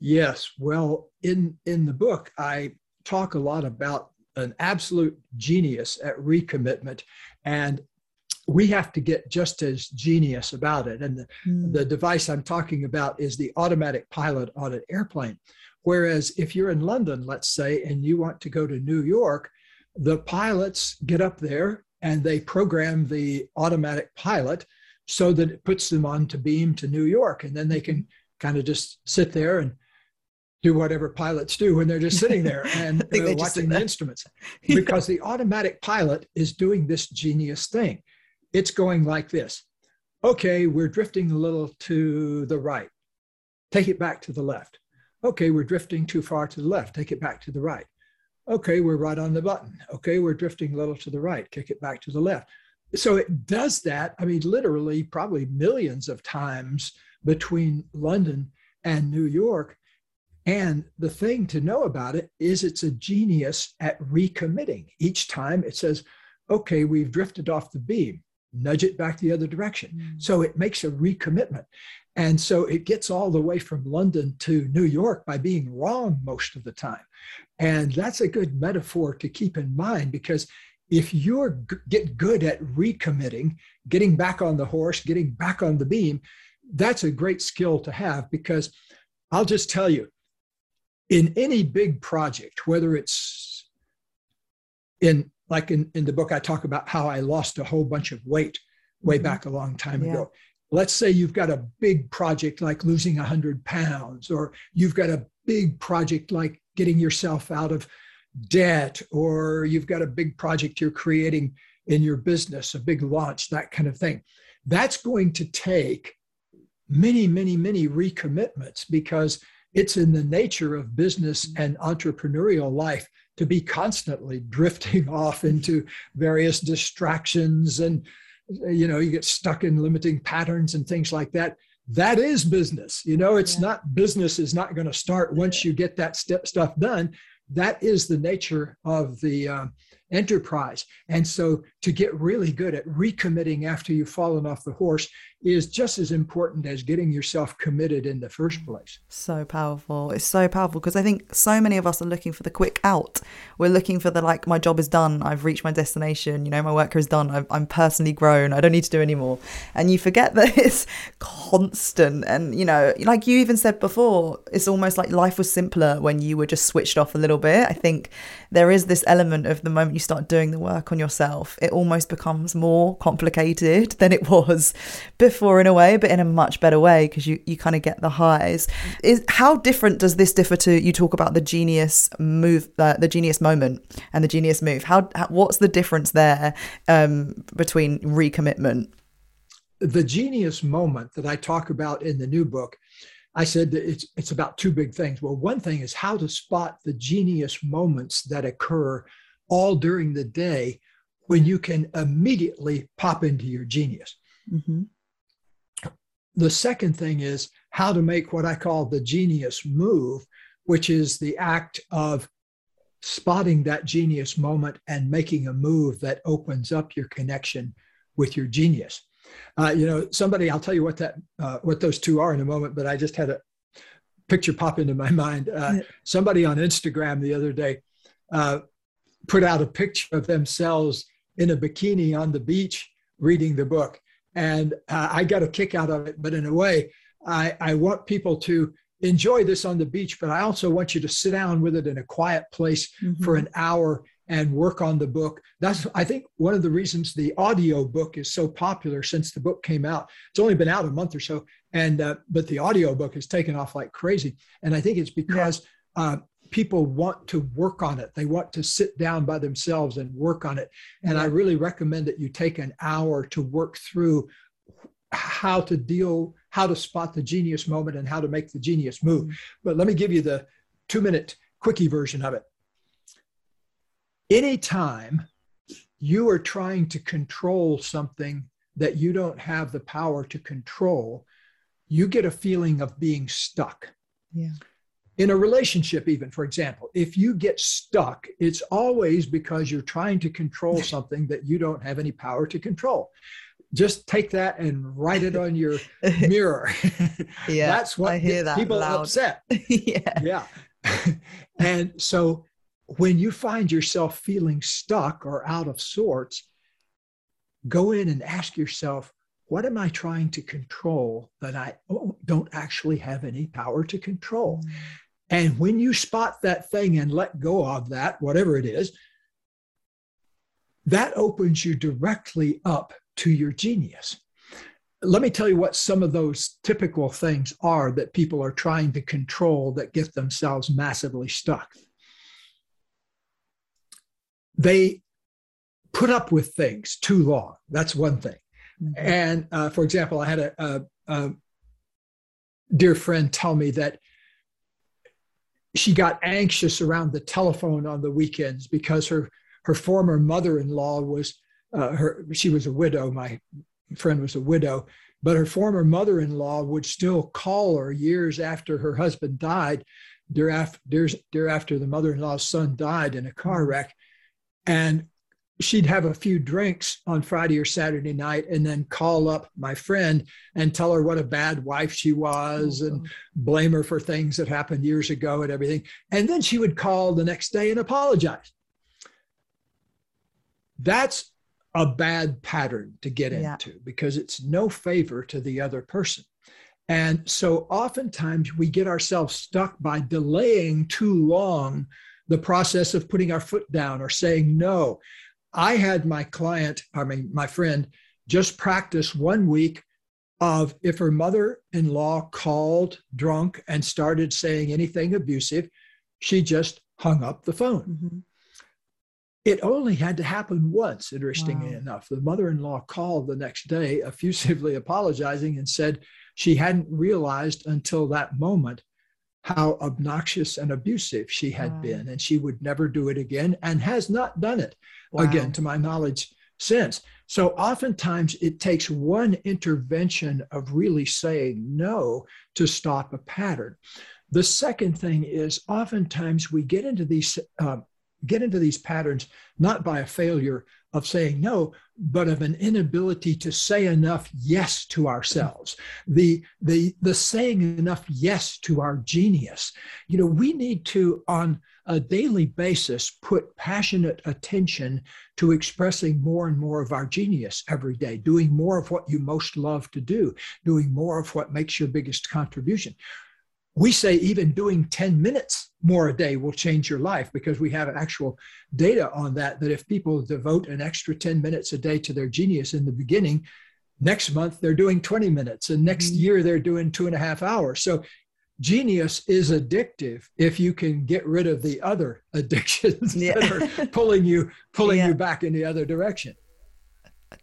Yes. Well, in, in the book, I talk a lot about an absolute genius at recommitment. And we have to get just as genius about it. And the, mm. the device I'm talking about is the automatic pilot on an airplane. Whereas if you're in London, let's say, and you want to go to New York, the pilots get up there and they program the automatic pilot so that it puts them on to beam to New York. And then they can kind of just sit there and do whatever pilots do when they're just sitting there and uh, watching the instruments. Because the automatic pilot is doing this genius thing. It's going like this. Okay, we're drifting a little to the right. Take it back to the left. Okay, we're drifting too far to the left. Take it back to the right. Okay, we're right on the button. Okay, we're drifting a little to the right. Kick it back to the left. So it does that, I mean, literally, probably millions of times between London and New York. And the thing to know about it is it's a genius at recommitting. Each time it says, okay, we've drifted off the beam, nudge it back the other direction. Mm. So it makes a recommitment. And so it gets all the way from London to New York by being wrong most of the time. And that's a good metaphor to keep in mind because if you get good at recommitting, getting back on the horse, getting back on the beam, that's a great skill to have because I'll just tell you, in any big project, whether it's in like in, in the book, I talk about how I lost a whole bunch of weight way mm-hmm. back a long time yeah. ago let's say you've got a big project like losing 100 pounds, or you've got a big project like getting yourself out of debt, or you've got a big project you're creating in your business, a big launch, that kind of thing. That's going to take many, many, many recommitments because it's in the nature of business and entrepreneurial life to be constantly drifting off into various distractions and you know you get stuck in limiting patterns and things like that that is business you know it's yeah. not business is not going to start once you get that step stuff done that is the nature of the uh, enterprise. And so to get really good at recommitting after you've fallen off the horse is just as important as getting yourself committed in the first place. So powerful. It's so powerful because I think so many of us are looking for the quick out. We're looking for the like, my job is done. I've reached my destination. You know, my work is done. i am personally grown. I don't need to do anymore. And you forget that it's constant. And, you know, like you even said before, it's almost like life was simpler when you were just switched off a little bit. I think there is this element of the moment you start doing the work on yourself, it almost becomes more complicated than it was before in a way, but in a much better way because you, you kind of get the highs. Is how different does this differ to you talk about the genius move, uh, the genius moment and the genius move? How, how what's the difference there um, between recommitment? The genius moment that I talk about in the new book I said that it's, it's about two big things. Well, one thing is how to spot the genius moments that occur all during the day when you can immediately pop into your genius. Mm-hmm. The second thing is how to make what I call the genius move, which is the act of spotting that genius moment and making a move that opens up your connection with your genius. Uh, you know, somebody, I'll tell you what that, uh, what those two are in a moment, but I just had a picture pop into my mind. Uh, somebody on Instagram the other day uh, put out a picture of themselves in a bikini on the beach reading the book. And uh, I got a kick out of it. But in a way, I, I want people to enjoy this on the beach, but I also want you to sit down with it in a quiet place mm-hmm. for an hour and work on the book. That's, I think, one of the reasons the audio book is so popular since the book came out. It's only been out a month or so, and uh, but the audio book has taken off like crazy. And I think it's because uh, people want to work on it. They want to sit down by themselves and work on it. And I really recommend that you take an hour to work through how to deal, how to spot the genius moment and how to make the genius move. Mm-hmm. But let me give you the two minute quickie version of it. Anytime you are trying to control something that you don't have the power to control, you get a feeling of being stuck. Yeah. In a relationship, even for example, if you get stuck, it's always because you're trying to control something that you don't have any power to control just take that and write it on your mirror. yeah, that's what I hear that people loud. upset. yeah, yeah. and so when you find yourself feeling stuck or out of sorts, go in and ask yourself, what am I trying to control that I don't actually have any power to control? Mm. And when you spot that thing and let go of that, whatever it is, that opens you directly up to your genius. Let me tell you what some of those typical things are that people are trying to control that get themselves massively stuck. They put up with things too long. That's one thing. Mm-hmm. And uh, for example, I had a, a, a dear friend tell me that she got anxious around the telephone on the weekends because her her former mother-in-law was uh, her she was a widow. My friend was a widow, but her former mother-in-law would still call her years after her husband died, thereafter, dear after the mother-in-law's son died in a car wreck, and she'd have a few drinks on Friday or Saturday night and then call up my friend and tell her what a bad wife she was and oh. blame her for things that happened years ago and everything. And then she would call the next day and apologize. That's a bad pattern to get yeah. into because it's no favor to the other person. And so oftentimes we get ourselves stuck by delaying too long the process of putting our foot down or saying no. I had my client, I mean, my friend, just practice one week of if her mother in law called drunk and started saying anything abusive, she just hung up the phone. Mm-hmm. It only had to happen once, interestingly wow. enough. The mother in law called the next day, effusively apologizing, and said she hadn't realized until that moment how obnoxious and abusive she had wow. been, and she would never do it again and has not done it wow. again, to my knowledge, since. So oftentimes it takes one intervention of really saying no to stop a pattern. The second thing is oftentimes we get into these uh, get into these patterns not by a failure of saying no but of an inability to say enough yes to ourselves. The the the saying enough yes to our genius. You know we need to on a daily basis put passionate attention to expressing more and more of our genius every day doing more of what you most love to do doing more of what makes your biggest contribution. We say even doing 10 minutes more a day will change your life because we have actual data on that that if people devote an extra 10 minutes a day to their genius in the beginning next month they're doing 20 minutes and next mm-hmm. year they're doing two and a half hours so genius is addictive if you can get rid of the other addictions yeah. that are pulling you pulling yeah. you back in the other direction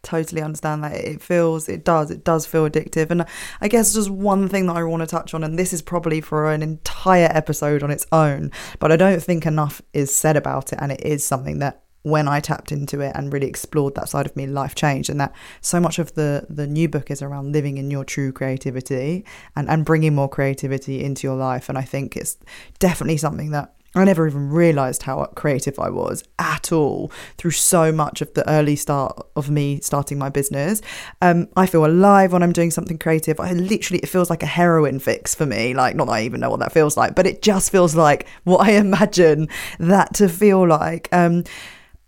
totally understand that it feels it does it does feel addictive and i guess just one thing that i want to touch on and this is probably for an entire episode on its own but i don't think enough is said about it and it is something that when I tapped into it and really explored that side of me, life changed. And that so much of the the new book is around living in your true creativity and, and bringing more creativity into your life. And I think it's definitely something that I never even realized how creative I was at all through so much of the early start of me starting my business. Um, I feel alive when I'm doing something creative. I literally, it feels like a heroin fix for me. Like, not that I even know what that feels like, but it just feels like what I imagine that to feel like. Um,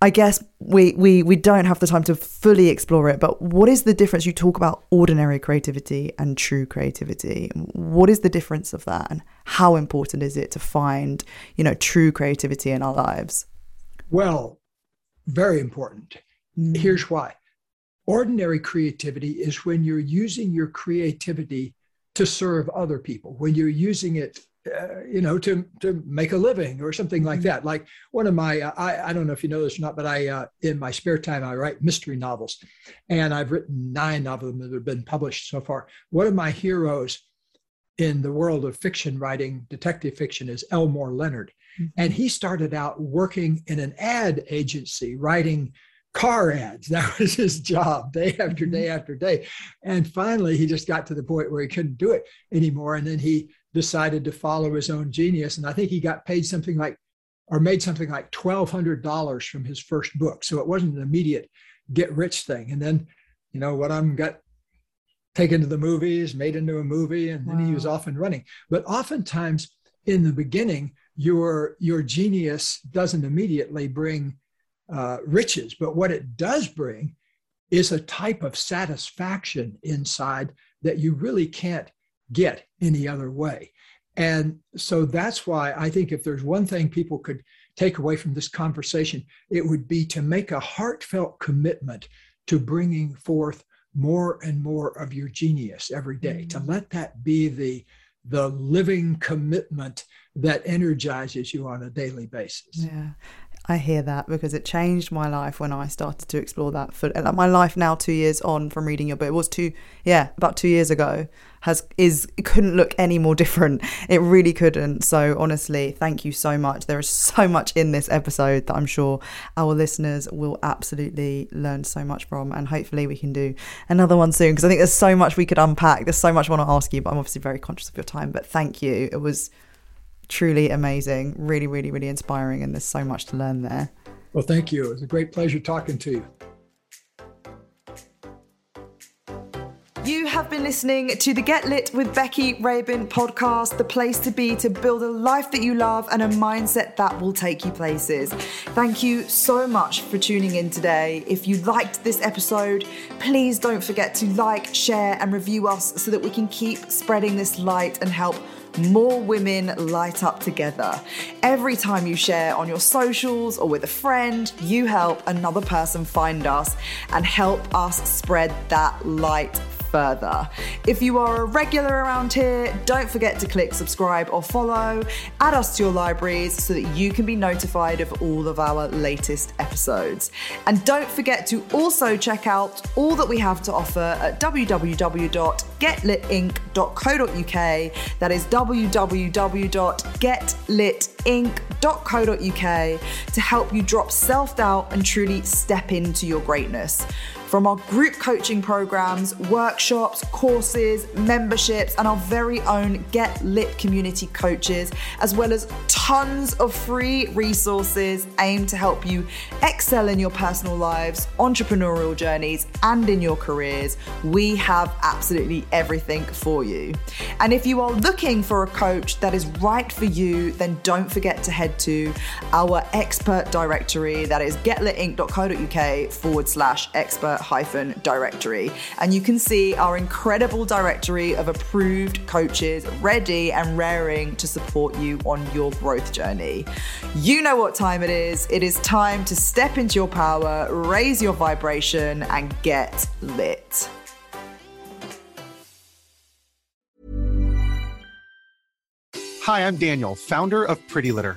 I guess we, we we don't have the time to fully explore it, but what is the difference? You talk about ordinary creativity and true creativity. What is the difference of that, and how important is it to find you know true creativity in our lives? Well, very important. Mm. Here's why. Ordinary creativity is when you're using your creativity to serve other people, when you're using it uh, you know, to to make a living or something like mm-hmm. that. Like one of my, uh, I I don't know if you know this or not, but I uh, in my spare time I write mystery novels, and I've written nine of them that have been published so far. One of my heroes in the world of fiction writing, detective fiction, is Elmore Leonard, mm-hmm. and he started out working in an ad agency writing car ads. That was his job day after day mm-hmm. after day. And finally, he just got to the point where he couldn't do it anymore. And then he decided to follow his own genius. And I think he got paid something like, or made something like $1,200 from his first book. So it wasn't an immediate get rich thing. And then, you know, what I'm got taken to the movies, made into a movie, and then wow. he was off and running. But oftentimes in the beginning, your your genius doesn't immediately bring uh, riches, but what it does bring is a type of satisfaction inside that you really can't get any other way. And so that's why I think if there's one thing people could take away from this conversation, it would be to make a heartfelt commitment to bringing forth more and more of your genius every day, mm-hmm. to let that be the the living commitment that energizes you on a daily basis. Yeah. I hear that because it changed my life when I started to explore that. For like uh, my life now, two years on from reading your book, it was two, yeah, about two years ago. Has is it couldn't look any more different. It really couldn't. So honestly, thank you so much. There is so much in this episode that I'm sure our listeners will absolutely learn so much from, and hopefully we can do another one soon because I think there's so much we could unpack. There's so much I want to ask you, but I'm obviously very conscious of your time. But thank you. It was truly amazing, really, really, really inspiring, and there's so much to learn there. Well, thank you. It was a great pleasure talking to you. You have been listening to the Get Lit with Becky Rabin podcast, the place to be to build a life that you love and a mindset that will take you places. Thank you so much for tuning in today. If you liked this episode, please don't forget to like, share, and review us so that we can keep spreading this light and help more women light up together. Every time you share on your socials or with a friend, you help another person find us and help us spread that light further. If you are a regular around here, don't forget to click subscribe or follow. Add us to your libraries so that you can be notified of all of our latest episodes. And don't forget to also check out all that we have to offer at www.getlitinc.co.uk. That is www.getlitinc.co.uk to help you drop self doubt and truly step into your greatness from our group coaching programs, workshops, courses, memberships, and our very own Get Lit community coaches, as well as tons of free resources aimed to help you excel in your personal lives, entrepreneurial journeys, and in your careers. We have absolutely everything for you. And if you are looking for a coach that is right for you, then don't forget to head to our expert directory that is getlitinc.co.uk forward slash expert hyphen directory. And you can see our incredible directory of approved coaches ready and raring to support you on your growth journey. You know what time it is. It is time to step into your power, raise your vibration, and get lit. Hi, I'm Daniel, founder of Pretty Litter.